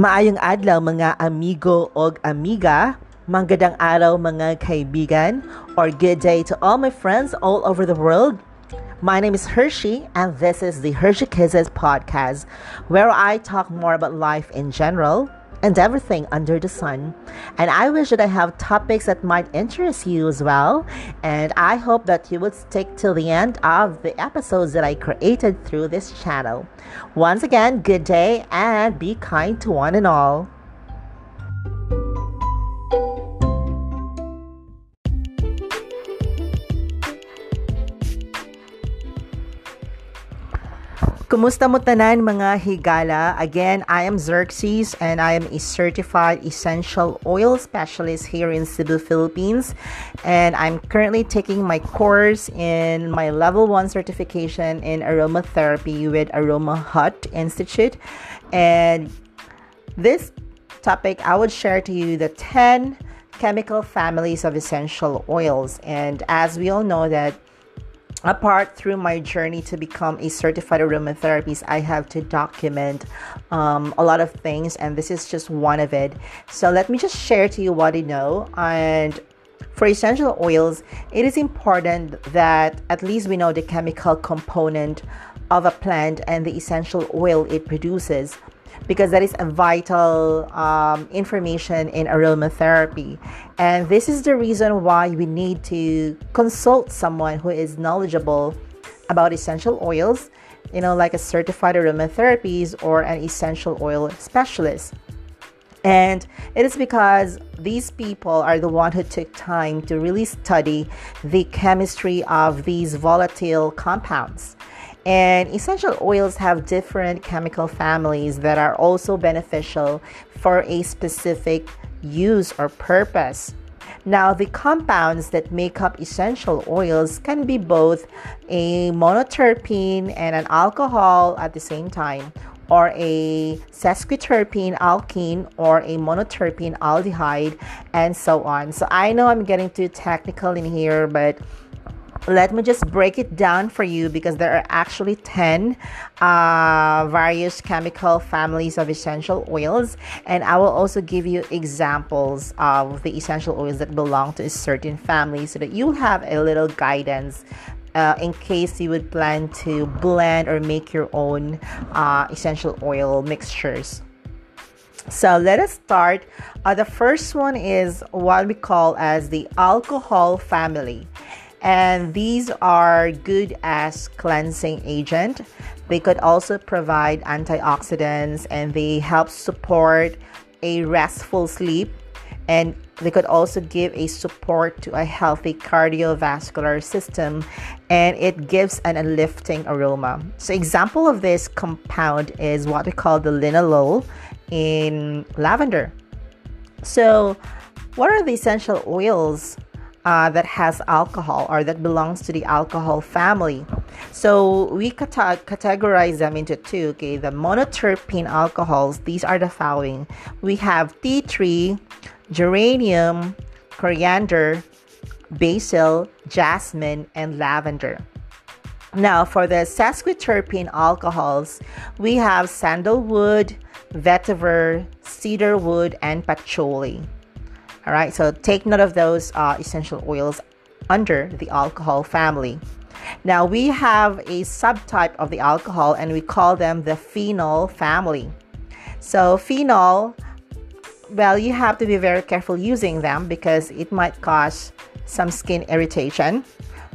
Maayong adlaw mga amigo og amiga, manggadang araw mga kaibigan, or good day to all my friends all over the world. My name is Hershey, and this is the Hershey Kisses podcast, where I talk more about life in general and everything under the sun. And I wish that I have topics that might interest you as well. And I hope that you would stick till the end of the episodes that I created through this channel. Once again, good day and be kind to one and all. Kumusta mo tanan mga higala? Again, I am Xerxes and I am a certified essential oil specialist here in Cebu, Philippines. And I'm currently taking my course in my level 1 certification in aromatherapy with Aromahead Institute. And this topic, I would share to you the 10 chemical families of essential oils. And as we all know that apart through my journey to become a certified aromatherapist i have to document um, a lot of things and this is just one of it. So let me just share to you what i know. And for essential oils it is important that at least we know the chemical component of a plant and the essential oil it produces because that is a vital um, information in aromatherapy. And this is the reason why we need to consult someone who is knowledgeable about essential oils, you know, like a certified aromatherapist or an essential oil specialist. And it is because these people are the one who took time to really study the chemistry of these volatile compounds. And essential oils have different chemical families that are also beneficial for a specific use or purpose. Now, the compounds that make up essential oils can be both a monoterpene and an alcohol at the same time, or a sesquiterpene alkene or a monoterpene aldehyde, and so on. So, I know I'm getting too technical in here, but let me just break it down for you because there are actually 10 uh, various chemical families of essential oils. And i will also give you examples of the essential oils that belong to a certain family so that you'll have a little guidance uh, in case you would plan to blend or make your own uh, essential oil mixtures. So let us start. Uh, the first one is what we call as the alcohol family and these are good as cleansing agent. They could also provide antioxidants and they help support a restful sleep. And they could also give a support to a healthy cardiovascular system. And it gives an uplifting aroma. So example of this compound is what we call the linalool in lavender. So what are the essential oils uh, that has alcohol or that belongs to the alcohol family. So we cata- categorize them into two. Okay, the monoterpene alcohols. These are the following: we have tea tree, geranium, coriander, basil, jasmine, and lavender. Now, for the sesquiterpene alcohols, we have sandalwood, vetiver, cedarwood, and patchouli. All right, so take note of those uh, essential oils under the alcohol family. Now we have a subtype of the alcohol and we call them the phenol family. So, phenol, well, you have to be very careful using them because it might cause some skin irritation,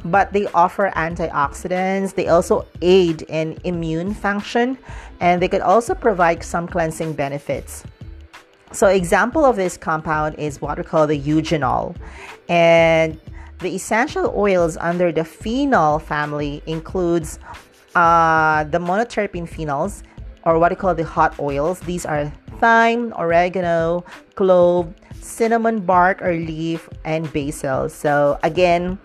but they offer antioxidants. They also aid in immune function and they could also provide some cleansing benefits. So example of this compound is what we call the eugenol. And the essential oils under the phenol family includes uh, the monoterpene phenols or what we call the hot oils. These are thyme, oregano, clove, cinnamon bark or leaf, and basil. So again,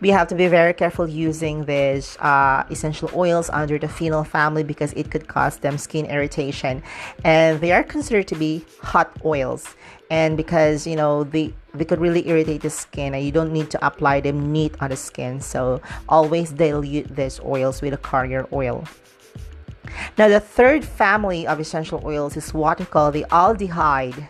we have to be very careful using these uh, essential oils under the phenol family because it could cause them skin irritation. And they are considered to be hot oils. And because you know they they could really irritate the skin and you don't need to apply them neat on the skin. So always dilute these oils with a carrier oil. Now, the third family of essential oils is what we call the aldehyde.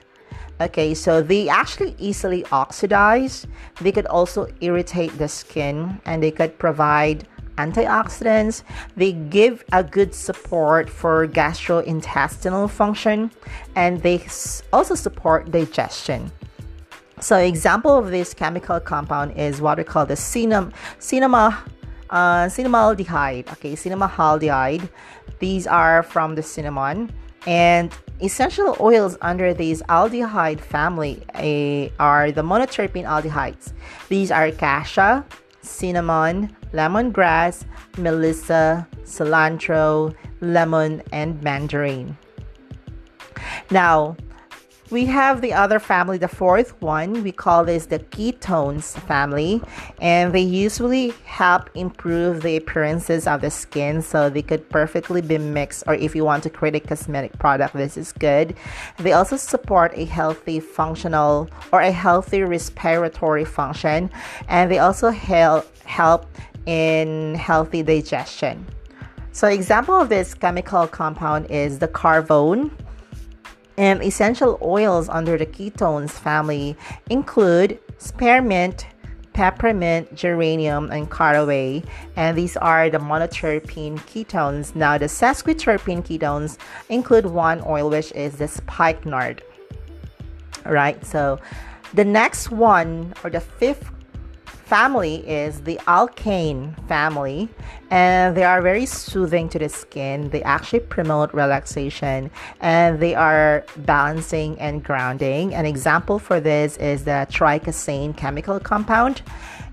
Okay, so they actually easily oxidize. They could also irritate the skin and they could provide antioxidants. They give a good support for gastrointestinal function and they also support digestion. So, example of this chemical compound is what we call the cinema, cinema, uh, cinnamaldehyde. Okay, cinnamaldehyde. These are from the cinnamon, and essential oils under this aldehyde family uh, are the monoterpene aldehydes. These are cassia, cinnamon, lemongrass, melissa, cilantro, lemon, and mandarin. Now, we have the other family, the fourth one. We call this the ketones family, and they usually help improve the appearances of the skin so they could perfectly be mixed. Or if you want to create a cosmetic product, this is good. They also support a healthy functional or a healthy respiratory function, and they also help help in healthy digestion. So, example of this chemical compound is the carvone and essential oils under the ketones family include spearmint, peppermint, geranium, and caraway. And these are the monoterpene ketones. Now, the sesquiterpene ketones include one oil, which is the spikenard. All right, so the next one, or the fifth family is the alkane family, and they are very soothing to the skin. They actually promote relaxation and they are balancing and grounding. An example for this is the tricosane chemical compound.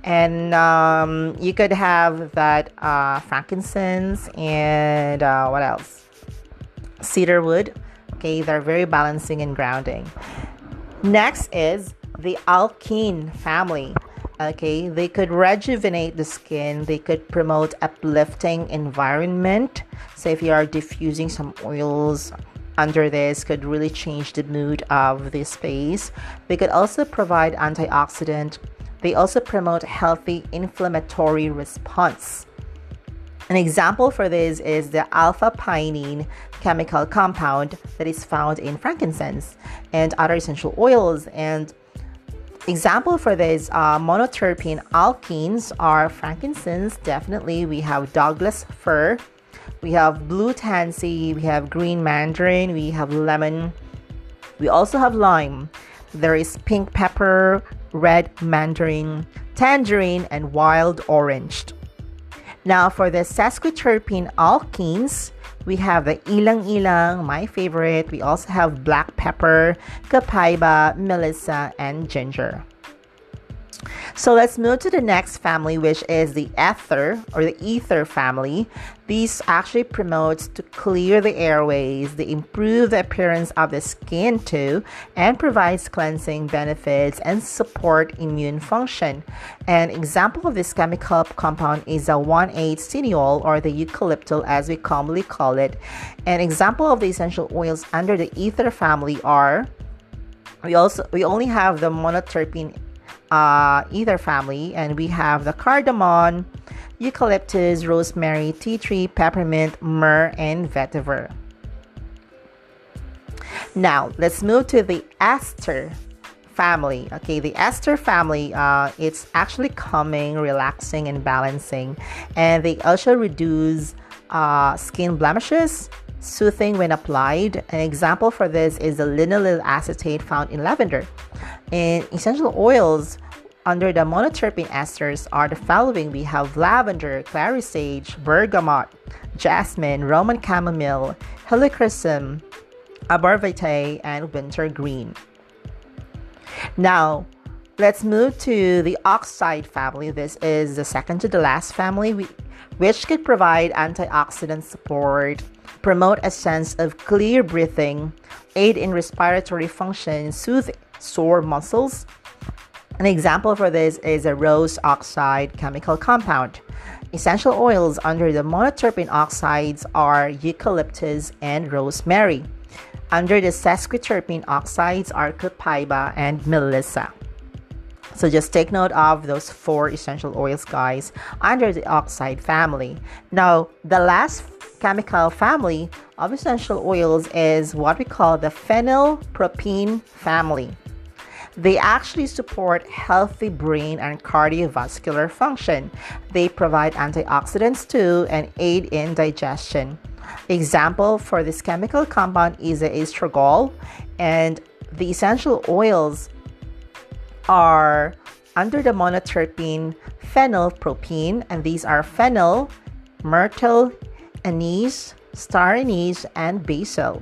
And um, you could have that uh, frankincense and uh, what else? Cedarwood. Okay, they're very balancing and grounding. Next is the alkene family okay they could rejuvenate the skin they could promote uplifting environment. So if you are diffusing some oils under this could really change the mood of the space. They could also provide antioxidant. They also promote healthy inflammatory response. An example for this is the alpha pinene chemical compound that is found in frankincense and other essential oils. And Example for these uh, monoterpene alkenes are frankincense, definitely. We have Douglas fir, we have blue tansy, we have green mandarin, we have lemon, we also have lime. There is pink pepper, red mandarin, tangerine, and wild orange. Now, for the sesquiterpene alkenes, we have the ilang ilang, my favorite. We also have black pepper, copaiba, melissa, and ginger. So let's move to the next family, which is the ether or the ether family. These actually promotes to clear the airways, they improve the appearance of the skin too, and provides cleansing benefits and support immune function. An example of this chemical compound is a 1,8-cineol or the eucalyptol as we commonly call it. An example of the essential oils under the ether family are we also we only have the monoterpene uh, ether family, and we have the cardamom, eucalyptus, rosemary, tea tree, peppermint, myrrh, and vetiver. Now, let's move to the ester family. Okay, the ester family, uh, it's actually calming, relaxing, and balancing, and they also reduce uh, skin blemishes, soothing when applied. An example for this is the linalyl acetate found in lavender. And essential oils, under the monoterpene esters are the following we have lavender, clary sage, bergamot, jasmine, Roman chamomile, helichrysum, vitae, and wintergreen. Now, let's move to the oxide family. This is the second to the last family, which could provide antioxidant support, promote a sense of clear breathing, aid in respiratory function, soothe sore muscles. An example for this is a rose oxide chemical compound. Essential oils under the monoterpene oxides are eucalyptus and rosemary. Under the sesquiterpene oxides are copaiba and melissa. So just take note of those four essential oils, guys, under the oxide family. Now, the last chemical family of essential oils is what we call the phenylpropene family. They actually support healthy brain and cardiovascular function. They provide antioxidants too and aid in digestion. Example for this chemical compound is the estragol, and the essential oils are under the monoterpene phenylpropene, and these are fennel, myrtle, anise, star anise, and basil.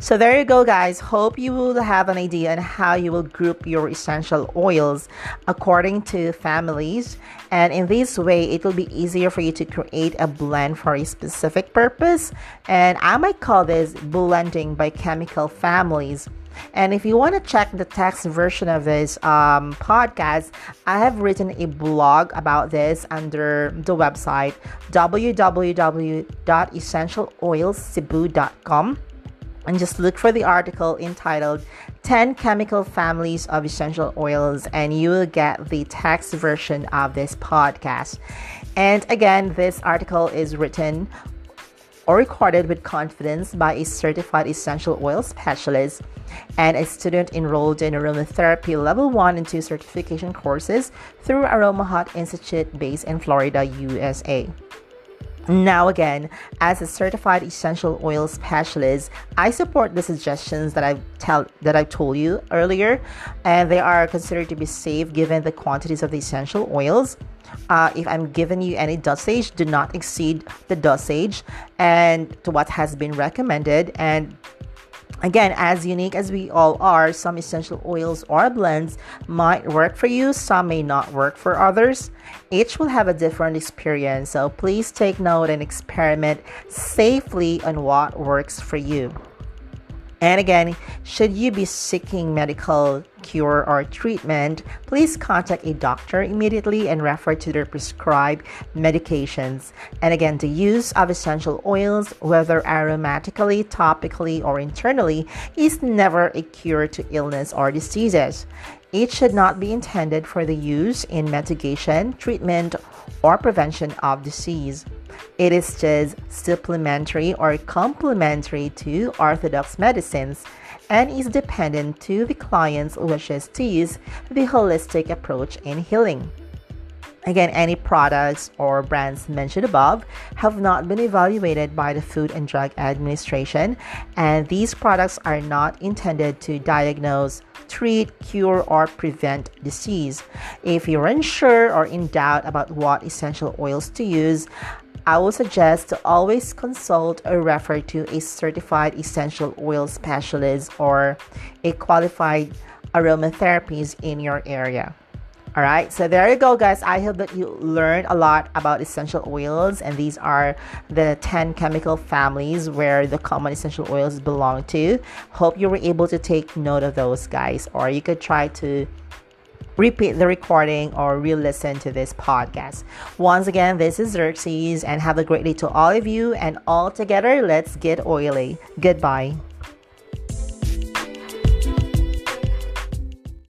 So there you go, guys. Hope you will have an idea on how you will group your essential oils according to families. And in this way, it will be easier for you to create a blend for a specific purpose. And I might call this blending by chemical families. And if you want to check the text version of this um, podcast, I have written a blog about this under the website www.essentialoilscebu.com and just look for the article entitled 10 Chemical Families of Essential Oils, and you will get the text version of this podcast. And again, this article is written or recorded with confidence by a certified essential oil specialist and a student enrolled in aromatherapy level 1 and 2 certification courses through Aromahead Institute based in Florida, USA. Now, again, as a certified essential oil specialist, I support the suggestions that I've tell that I've told you earlier, and they are considered to be safe given the quantities of the essential oils. Uh, if I'm giving you any dosage, do not exceed the dosage and to what has been recommended and Again, as unique as we all are, some essential oils or blends might work for you, some may not work for others. Each will have a different experience, so please take note and experiment safely on what works for you. And again, should you be seeking medical cure or treatment, please contact a doctor immediately and refer to their prescribed medications. And again, the use of essential oils, whether aromatically, topically, or internally, is never a cure to illness or diseases. It should not be intended for the use in mitigation, treatment, or prevention of disease. It is just supplementary or complementary to orthodox medicines and is dependent to the client's wishes to use the holistic approach in healing. Again, any products or brands mentioned above have not been evaluated by the Food and Drug Administration, and these products are not intended to diagnose, treat, cure, or prevent disease. If you're unsure or in doubt about what essential oils to use, I would suggest to always consult or refer to a certified essential oil specialist or a qualified aromatherapist in your area. All right, so there you go, guys. I hope that you learned a lot about essential oils, and these are the 10 chemical families where the common essential oils belong to. Hope you were able to take note of those, guys, or you could try to repeat the recording or re listen to this podcast. Once again, this is Xerxes, and have a great day to all of you. And all together, let's get oily. Goodbye.